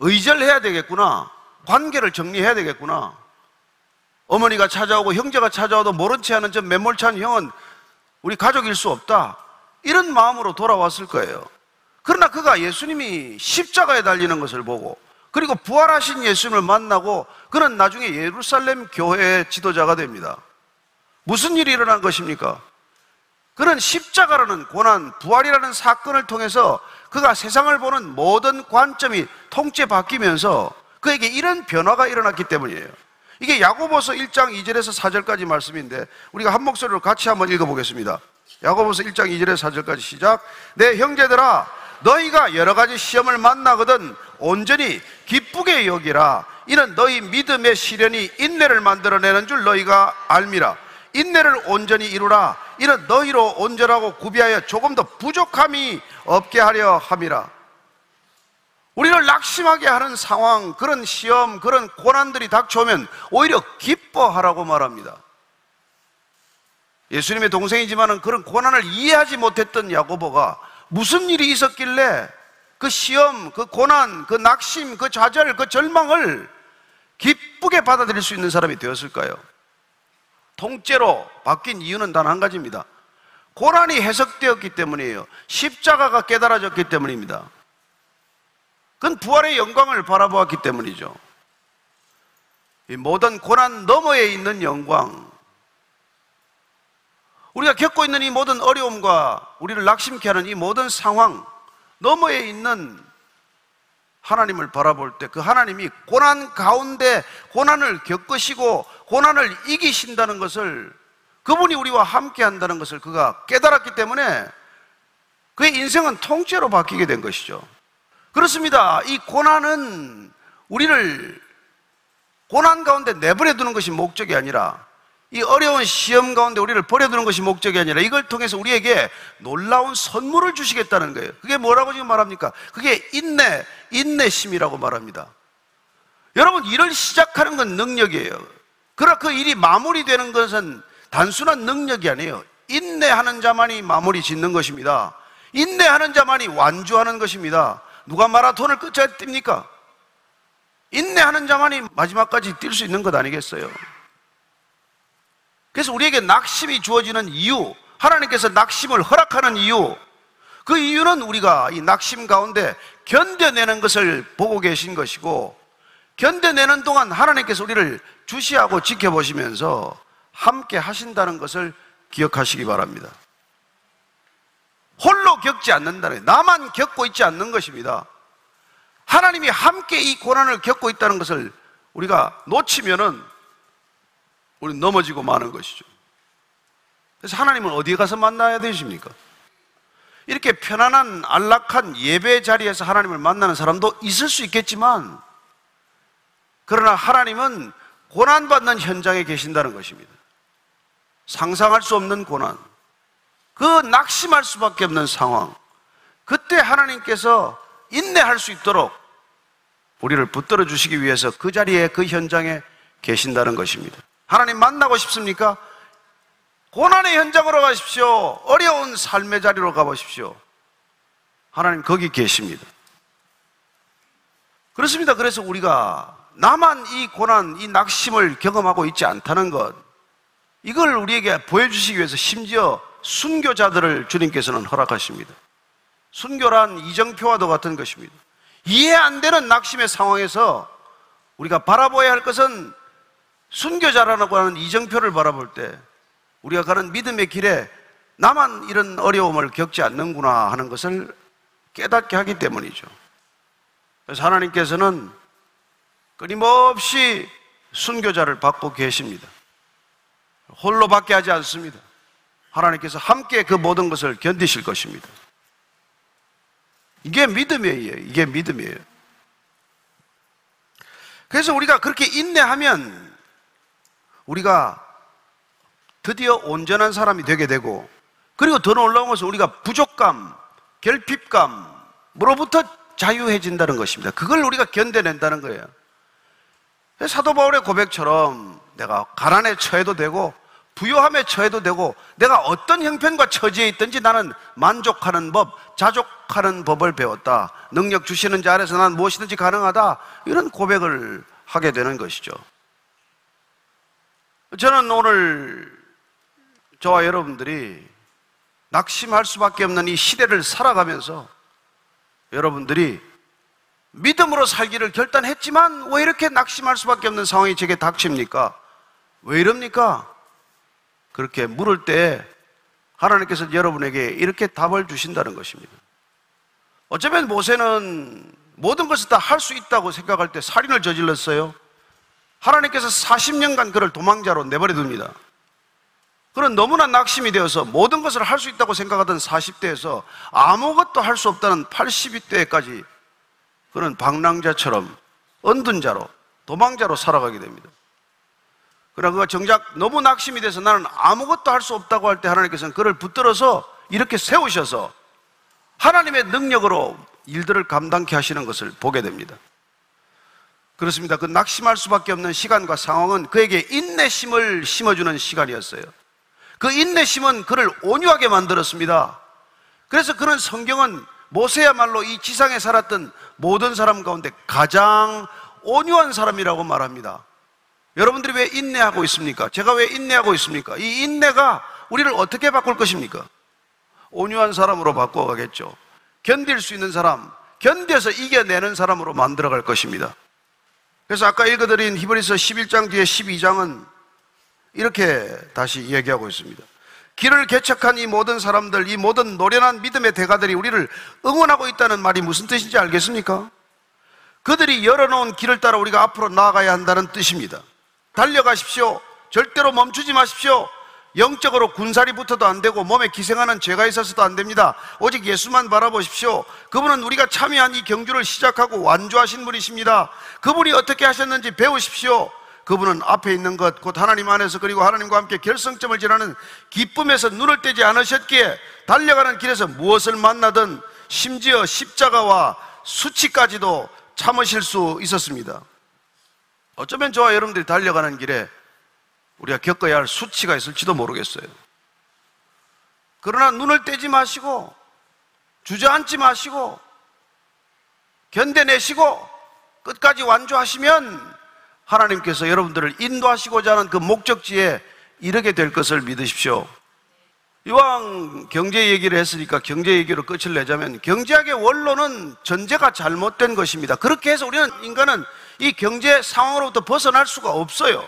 의절해야 되겠구나. 관계를 정리해야 되겠구나. 어머니가 찾아오고 형제가 찾아와도 모른 채 하는 저 매몰찬 형은 우리 가족일 수 없다. 이런 마음으로 돌아왔을 거예요. 그러나 그가 예수님이 십자가에 달리는 것을 보고 그리고 부활하신 예수님을 만나고 그는 나중에 예루살렘 교회의 지도자가 됩니다. 무슨 일이 일어난 것입니까? 그는 십자가라는 고난, 부활이라는 사건을 통해서 그가 세상을 보는 모든 관점이 통째 바뀌면서 그에게 이런 변화가 일어났기 때문이에요. 이게 야고보서 1장 2절에서 4절까지 말씀인데 우리가 한 목소리로 같이 한번 읽어보겠습니다. 야고보서 1장 2절에서 4절까지 시작. 내 형제들아 너희가 여러 가지 시험을 만나거든 온전히 기쁘게 여기라. 이는 너희 믿음의 시련이 인내를 만들어내는 줄 너희가 알미라. 인내를 온전히 이루라. 이는 너희로 온전하고 구비하여 조금 더 부족함이 없게 하려 함이라. 우리를 낙심하게 하는 상황, 그런 시험, 그런 고난들이 닥쳐오면 오히려 기뻐하라고 말합니다. 예수님의 동생이지만은 그런 고난을 이해하지 못했던 야고보가 무슨 일이 있었길래 그 시험, 그 고난, 그 낙심, 그 좌절, 그 절망을 기쁘게 받아들일 수 있는 사람이 되었을까요? 통째로 바뀐 이유는 단 한 가지입니다. 고난이 해석되었기 때문이에요. 십자가가 깨달아졌기 때문입니다. 그건 부활의 영광을 바라보았기 때문이죠. 이 모든 고난 너머에 있는 영광, 우리가 겪고 있는 이 모든 어려움과 우리를 낙심케 하는 이 모든 상황 너머에 있는 하나님을 바라볼 때 그 하나님이 고난 가운데 고난을 겪으시고 고난을 이기신다는 것을 그분이 우리와 함께 한다는 것을 그가 깨달았기 때문에 그의 인생은 통째로 바뀌게 된 것이죠. 그렇습니다. 이 고난은 우리를 고난 가운데 내버려 두는 것이 목적이 아니라 이 어려운 시험 가운데 우리를 버려두는 것이 목적이 아니라 이걸 통해서 우리에게 놀라운 선물을 주시겠다는 거예요. 그게 뭐라고 지금 말합니까? 그게 인내, 인내심이라고 말합니다. 여러분, 일을 시작하는 건 능력이에요. 그러나 그 일이 마무리되는 것은 단순한 능력이 아니에요. 인내하는 자만이 마무리 짓는 것입니다. 인내하는 자만이 완주하는 것입니다. 누가 마라톤을 끝까지 뜁니까? 인내하는 자만이 마지막까지 뛸 수 있는 것 아니겠어요? 그래서 우리에게 낙심이 주어지는 이유, 하나님께서 낙심을 허락하는 이유, 그 이유는 우리가 이 낙심 가운데 견뎌내는 것을 보고 계신 것이고, 견뎌내는 동안 하나님께서 우리를 주시하고 지켜보시면서 함께 하신다는 것을 기억하시기 바랍니다. 홀로 겪지 않는다는, 나만 겪고 있지 않는 것입니다. 하나님이 함께 이 고난을 겪고 있다는 것을 우리가 놓치면은 우리 넘어지고 마는 것이죠. 그래서 하나님은 어디에 가서 만나야 되십니까? 이렇게 편안한 안락한 예배 자리에서 하나님을 만나는 사람도 있을 수 있겠지만 그러나 하나님은 고난받는 현장에 계신다는 것입니다. 상상할 수 없는 고난. 그 낙심할 수밖에 없는 상황. 그때 하나님께서 인내할 수 있도록 우리를 붙들어 주시기 위해서 그 자리에 그 현장에 계신다는 것입니다. 하나님 만나고 싶습니까? 고난의 현장으로 가십시오. 어려운 삶의 자리로 가보십시오. 하나님 거기 계십니다. 그렇습니다. 그래서 우리가 나만 이 고난, 이 낙심을 경험하고 있지 않다는 것, 이걸 우리에게 보여주시기 위해서 심지어 순교자들을 주님께서는 허락하십니다. 순교란 이정표와도 같은 것입니다. 이해 안 되는 낙심의 상황에서 우리가 바라보아야 할 것은 순교자라고 하는 이정표를 바라볼 때 우리가 가는 믿음의 길에 나만 이런 어려움을 겪지 않는구나 하는 것을 깨닫게 하기 때문이죠. 그래서 하나님께서는 끊임없이 순교자를 받고 계십니다. 홀로 받게 하지 않습니다. 하나님께서 함께 그 모든 것을 견디실 것입니다. 이게 믿음이에요. 이게 믿음이에요. 그래서 우리가 그렇게 인내하면 우리가 드디어 온전한 사람이 되게 되고 그리고 더 놀라운 것은 우리가 부족감, 결핍감으로부터 자유해진다는 것입니다. 그걸 우리가 견뎌낸다는 거예요. 사도 바울의 고백처럼 내가 가난에 처해도 되고 부요함에 처해도 되고 내가 어떤 형편과 처지에 있든지 나는 만족하는 법, 자족하는 법을 배웠다. 능력 주시는 자 아래서 난 무엇이든지 가능하다. 이런 고백을 하게 되는 것이죠. 저는 오늘 저와 여러분들이 낙심할 수밖에 없는 이 시대를 살아가면서 여러분들이 믿음으로 살기를 결단했지만 왜 이렇게 낙심할 수밖에 없는 상황이 제게 닥칩니까? 왜 이럽니까? 그렇게 물을 때 하나님께서 여러분에게 이렇게 답을 주신다는 것입니다. 어쩌면 모세는 모든 것을 다 할 수 있다고 생각할 때 살인을 저질렀어요. 하나님께서 40년간 그를 도망자로 내버려 둡니다. 그런 너무나 낙심이 되어서 모든 것을 할 수 있다고 생각하던 40대에서 아무것도 할 수 없다는 82대까지 그는 방랑자처럼 언둔 자로 도망자로 살아가게 됩니다. 그러나 그가 정작 너무 낙심이 돼서 나는 아무것도 할 수 없다고 할 때 하나님께서는 그를 붙들어서 이렇게 세우셔서 하나님의 능력으로 일들을 감당케 하시는 것을 보게 됩니다. 그렇습니다. 그 낙심할 수밖에 없는 시간과 상황은 그에게 인내심을 심어주는 시간이었어요. 그 인내심은 그를 온유하게 만들었습니다. 그래서 그는 성경은 모세야말로 이 지상에 살았던 모든 사람 가운데 가장 온유한 사람이라고 말합니다. 여러분들이 왜 인내하고 있습니까? 제가 왜 인내하고 있습니까? 이 인내가 우리를 어떻게 바꿀 것입니까? 온유한 사람으로 바꿔가겠죠. 견딜 수 있는 사람, 견뎌서 이겨내는 사람으로 만들어갈 것입니다. 그래서 아까 읽어드린 히브리서 11장 뒤에 12장은 이렇게 다시 이야기하고 있습니다. 길을 개척한 이 모든 사람들, 이 모든 노련한 믿음의 대가들이 우리를 응원하고 있다는 말이 무슨 뜻인지 알겠습니까? 그들이 열어놓은 길을 따라 우리가 앞으로 나아가야 한다는 뜻입니다. 달려가십시오. 절대로 멈추지 마십시오. 영적으로 군살이 붙어도 안 되고 몸에 기생하는 죄가 있어서도 안 됩니다. 오직 예수만 바라보십시오. 그분은 우리가 참여한 이 경주를 시작하고 완주하신 분이십니다. 그분이 어떻게 하셨는지 배우십시오. 그분은 앞에 있는 것, 곧 하나님 안에서 그리고 하나님과 함께 결승점을 지나는 기쁨에서 눈을 떼지 않으셨기에 달려가는 길에서 무엇을 만나든 심지어 십자가와 수치까지도 참으실 수 있었습니다. 어쩌면 저와 여러분들이 달려가는 길에 우리가 겪어야 할 수치가 있을지도 모르겠어요. 그러나 눈을 떼지 마시고 주저앉지 마시고 견뎌내시고 끝까지 완주하시면 하나님께서 여러분들을 인도하시고자 하는 그 목적지에 이르게 될 것을 믿으십시오. 이왕 경제 얘기를 했으니까 경제 얘기로 끝을 내자면 경제학의 원론은 전제가 잘못된 것입니다. 그렇게 해서 우리는 인간은 이 경제 상황으로부터 벗어날 수가 없어요.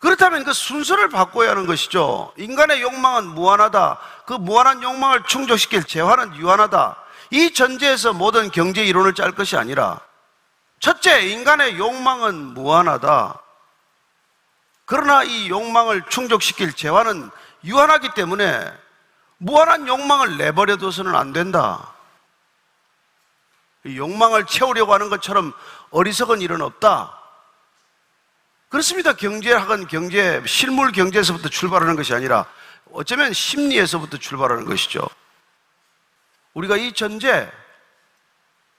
그렇다면 그 순서를 바꿔야 하는 것이죠. 인간의 욕망은 무한하다. 그 무한한 욕망을 충족시킬 재화는 유한하다. 이 전제에서 모든 경제 이론을 짤 것이 아니라 첫째, 인간의 욕망은 무한하다. 그러나 이 욕망을 충족시킬 재화는 유한하기 때문에 무한한 욕망을 내버려 둬서는 안 된다. 욕망을 채우려고 하는 것처럼 어리석은 일은 없다. 그렇습니다. 경제학은 경제, 실물 경제에서부터 출발하는 것이 아니라 어쩌면 심리에서부터 출발하는 것이죠. 우리가 이 전제,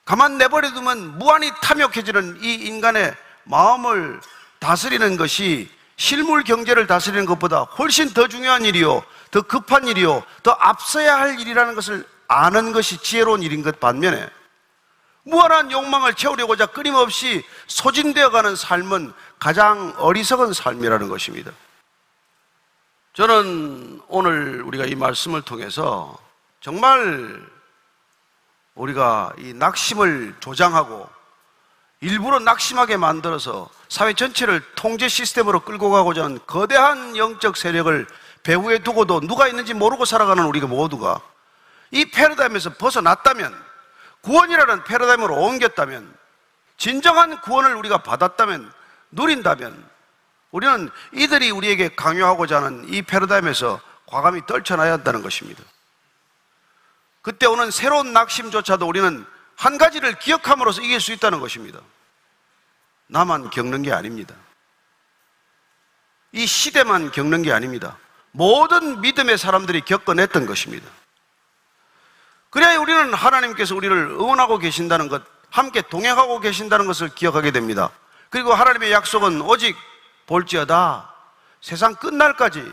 가만 내버려두면 무한히 탐욕해지는 이 인간의 마음을 다스리는 것이 실물 경제를 다스리는 것보다 훨씬 더 중요한 일이요, 더 급한 일이요, 더 앞서야 할 일이라는 것을 아는 것이 지혜로운 일인 것 반면에 무한한 욕망을 채우려고자 끊임없이 소진되어 가는 삶은 가장 어리석은 삶이라는 것입니다. 저는 오늘 우리가 이 말씀을 통해서 정말 우리가 이 낙심을 조장하고 일부러 낙심하게 만들어서 사회 전체를 통제 시스템으로 끌고 가고자 하는 거대한 영적 세력을 배후에 두고도 누가 있는지 모르고 살아가는 우리가 모두가 이 패러다임에서 벗어났다면 구원이라는 패러다임으로 옮겼다면 진정한 구원을 우리가 받았다면 누린다면 우리는 이들이 우리에게 강요하고자 하는 이 패러다임에서 과감히 떨쳐나야 한다는 것입니다. 그때 오는 새로운 낙심조차도 우리는 한 가지를 기억함으로써 이길 수 있다는 것입니다. 나만 겪는 게 아닙니다. 이 시대만 겪는 게 아닙니다. 모든 믿음의 사람들이 겪어냈던 것입니다. 그래야 우리는 하나님께서 우리를 응원하고 계신다는 것, 함께 동행하고 계신다는 것을 기억하게 됩니다. 그리고 하나님의 약속은 오직 볼지어다 세상 끝날까지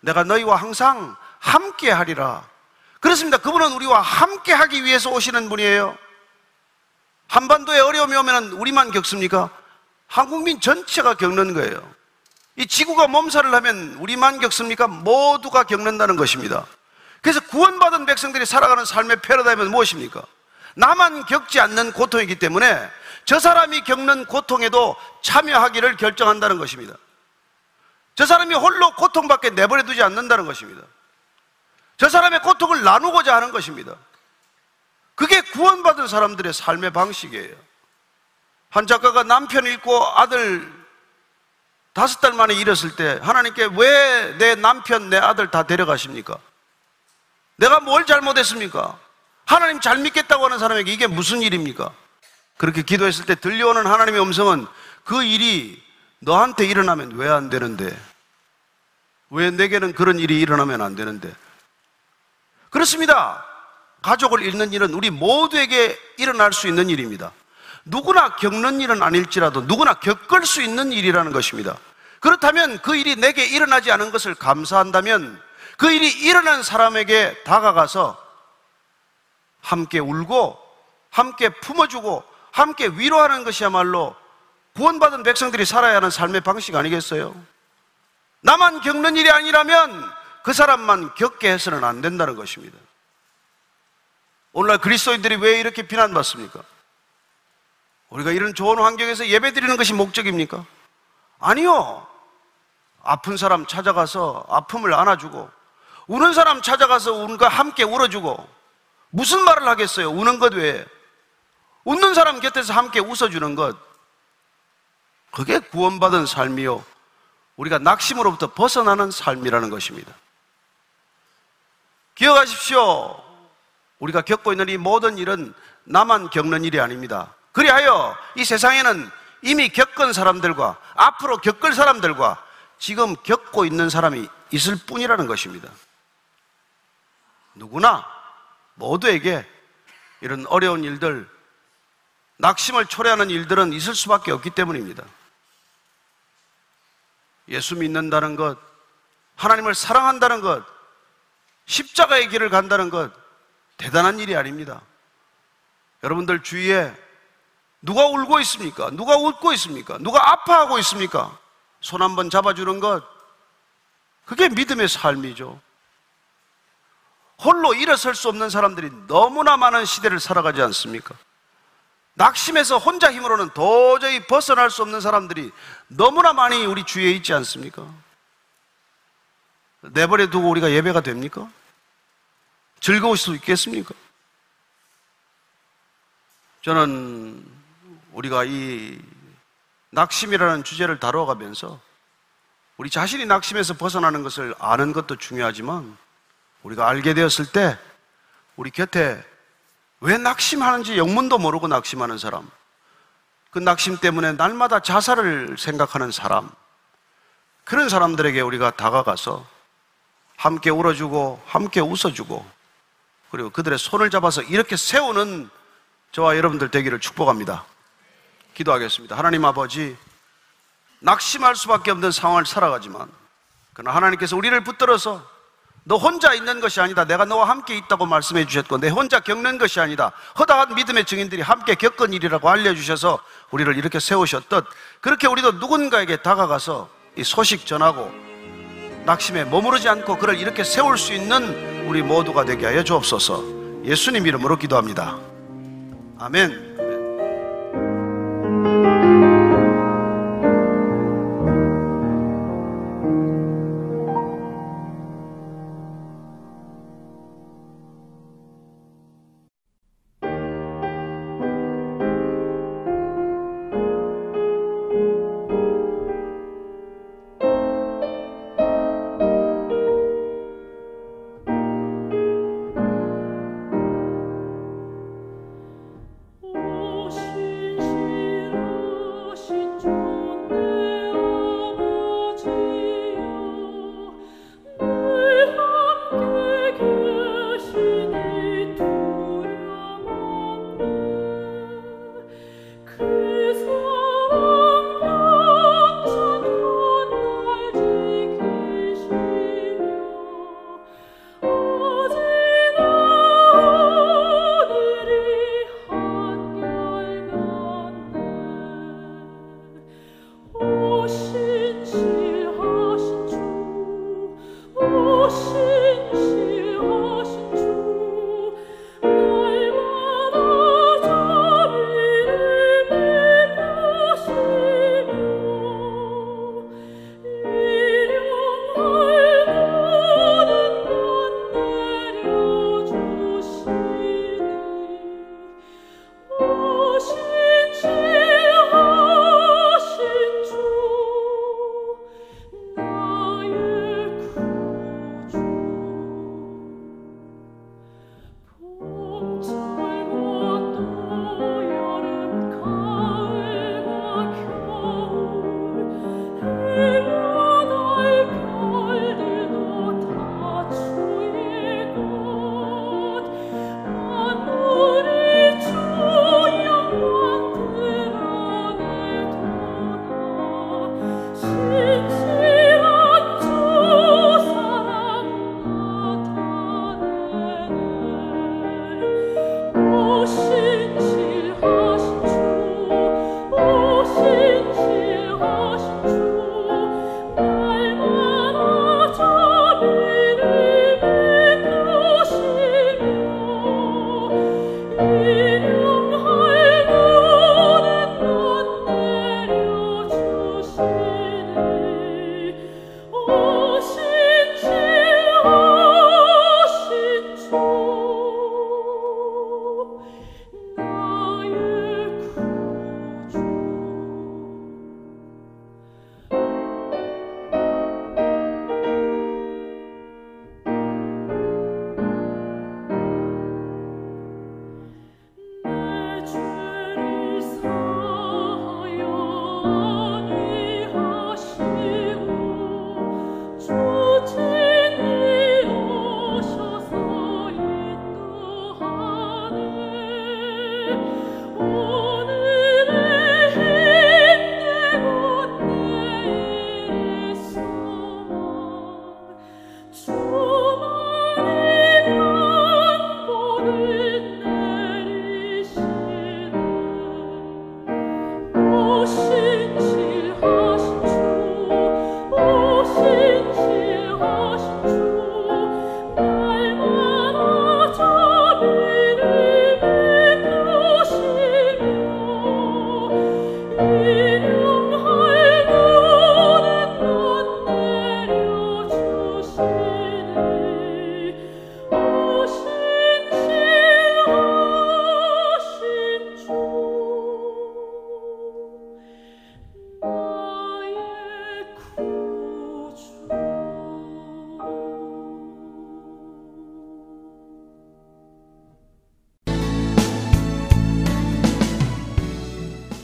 내가 너희와 항상 함께 하리라. 그렇습니다. 그분은 우리와 함께 하기 위해서 오시는 분이에요. 한반도에 어려움이 오면 우리만 겪습니까? 한국민 전체가 겪는 거예요. 이 지구가 몸살을 하면 우리만 겪습니까? 모두가 겪는다는 것입니다. 그래서 구원받은 백성들이 살아가는 삶의 패러다임은 무엇입니까? 나만 겪지 않는 고통이기 때문에 저 사람이 겪는 고통에도 참여하기를 결정한다는 것입니다. 저 사람이 홀로 고통밖에 내버려 두지 않는다는 것입니다. 저 사람의 고통을 나누고자 하는 것입니다. 그게 구원받은 사람들의 삶의 방식이에요. 한 작가가 남편 잃고 아들 다섯 달 만에 잃었을 때 하나님께 왜 내 남편, 내 아들 다 데려가십니까? 내가 뭘 잘못했습니까? 하나님 잘 믿겠다고 하는 사람에게 이게 무슨 일입니까? 그렇게 기도했을 때 들려오는 하나님의 음성은 그 일이 너한테 일어나면 왜 안 되는데? 왜 내게는 그런 일이 일어나면 안 되는데? 그렇습니다. 가족을 잃는 일은 우리 모두에게 일어날 수 있는 일입니다. 누구나 겪는 일은 아닐지라도 누구나 겪을 수 있는 일이라는 것입니다. 그렇다면 그 일이 내게 일어나지 않은 것을 감사한다면 그 일이 일어난 사람에게 다가가서 함께 울고 함께 품어주고 함께 위로하는 것이야말로 구원받은 백성들이 살아야 하는 삶의 방식 아니겠어요? 나만 겪는 일이 아니라면 그 사람만 겪게 해서는 안 된다는 것입니다. 오늘날 그리스도인들이 왜 이렇게 비난받습니까? 우리가 이런 좋은 환경에서 예배 드리는 것이 목적입니까? 아니요. 아픈 사람 찾아가서 아픔을 안아주고 우는 사람 찾아가서 우는과 함께 울어주고 무슨 말을 하겠어요? 우는 것 외에 웃는 사람 곁에서 함께 웃어주는 것 그게 구원받은 삶이요 우리가 낙심으로부터 벗어나는 삶이라는 것입니다 기억하십시오 우리가 겪고 있는 이 모든 일은 나만 겪는 일이 아닙니다 그리하여 이 세상에는 이미 겪은 사람들과 앞으로 겪을 사람들과 지금 겪고 있는 사람이 있을 뿐이라는 것입니다. 누구나 모두에게 이런 어려운 일들, 낙심을 초래하는 일들은 있을 수밖에 없기 때문입니다. 예수 믿는다는 것, 하나님을 사랑한다는 것, 십자가의 길을 간다는 것, 대단한 일이 아닙니다. 여러분들 주위에 누가 울고 있습니까? 누가 웃고 있습니까? 누가 아파하고 있습니까? 손 한번 잡아주는 것, 그게 믿음의 삶이죠. 홀로 일어설 수 없는 사람들이 너무나 많은 시대를 살아가지 않습니까? 낙심해서 혼자 힘으로는 도저히 벗어날 수 없는 사람들이 너무나 많이 우리 주위에 있지 않습니까? 내버려 두고 우리가 예배가 됩니까? 즐거울 수 있겠습니까? 저는 우리가 이 낙심이라는 주제를 다뤄가면서 우리 자신이 낙심에서 벗어나는 것을 아는 것도 중요하지만 우리가 알게 되었을 때 우리 곁에 왜 낙심하는지 영문도 모르고 낙심하는 사람, 그 낙심 때문에 날마다 자살을 생각하는 사람, 그런 사람들에게 우리가 다가가서 함께 울어주고 함께 웃어주고 그리고 그들의 손을 잡아서 이렇게 세우는 저와 여러분들 되기를 축복합니다. 기도하겠습니다. 하나님 아버지, 낙심할 수밖에 없는 상황을 살아가지만, 그러나 하나님께서 우리를 붙들어서 너 혼자 있는 것이 아니다. 내가 너와 함께 있다고 말씀해 주셨고, 내 혼자 겪는 것이 아니다. 허다한 믿음의 증인들이 함께 겪은 일이라고 알려주셔서 우리를 이렇게 세우셨듯, 그렇게 우리도 누군가에게 다가가서 이 소식 전하고, 낙심에 머무르지 않고 그를 이렇게 세울 수 있는 우리 모두가 되게 하여 주옵소서. 예수님 이름으로 기도합니다. 아멘.